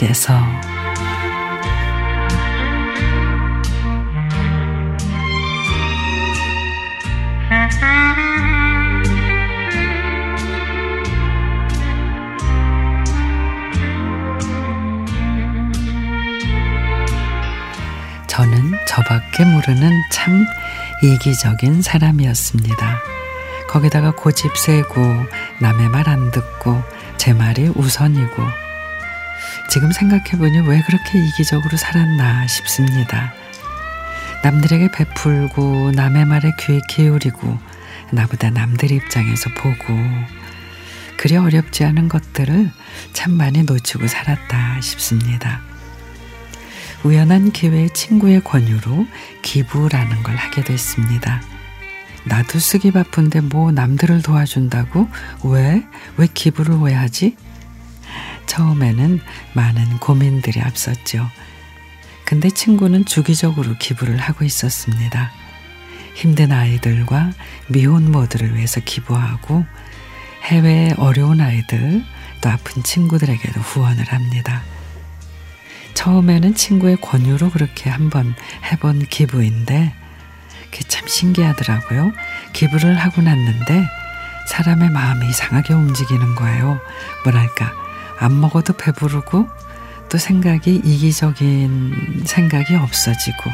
위해서 저는 저밖에 모르는 참 이기적인 사람이었습니다. 거기다가 고집 세고 남의 말 안 듣고 제 말이 우선이고 지금 생각해보니 왜 그렇게 이기적으로 살았나 싶습니다. 남들에게 베풀고 남의 말에 귀 기울이고 나보다 남들 입장에서 보고 그리 어렵지 않은 것들을 참 많이 놓치고 살았다 싶습니다. 우연한 기회에 친구의 권유로 기부라는 걸 하게 됐습니다. 나도 쓰기 바쁜데 뭐 남들을 도와준다고? 왜? 왜 기부를 왜 하지? 처음에는 많은 고민들이 앞섰죠. 근데 친구는 주기적으로 기부를 하고 있었습니다. 힘든 아이들과 미혼모들을 위해서 기부하고 해외 어려운 아이들 또 아픈 친구들에게도 후원을 합니다. 처음에는 친구의 권유로 그렇게 한번 해본 기부인데 그게 참 신기하더라고요. 기부를 하고 났는데 사람의 마음이 이상하게 움직이는 거예요. 뭐랄까 안 먹어도 배부르고 또 생각이 이기적인 생각이 없어지고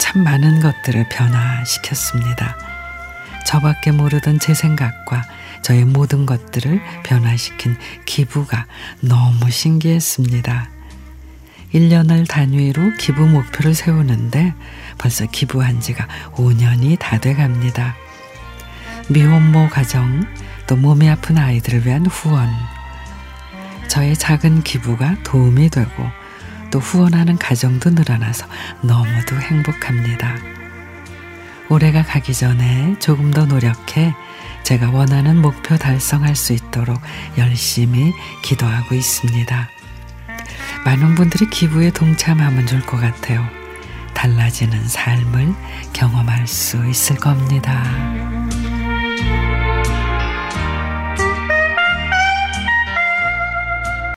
참 많은 것들을 변화시켰습니다. 저밖에 모르던 제 생각과 저의 모든 것들을 변화시킨 기부가 너무 신기했습니다. 1년을 단위로 기부 목표를 세우는데 벌써 기부한 지가 5년이 다 돼 갑니다. 미혼모 가정, 또 몸이 아픈 아이들을 위한 후원. 저의 작은 기부가 도움이 되고 또 후원하는 가정도 늘어나서 너무도 행복합니다. 올해가 가기 전에 조금 더 노력해 제가 원하는 목표 달성할 수 있도록 열심히 기도하고 있습니다. 많은 분들이 기부에 동참하면 좋을 것 같아요. 달라지는 삶을 경험할 수 있을 겁니다.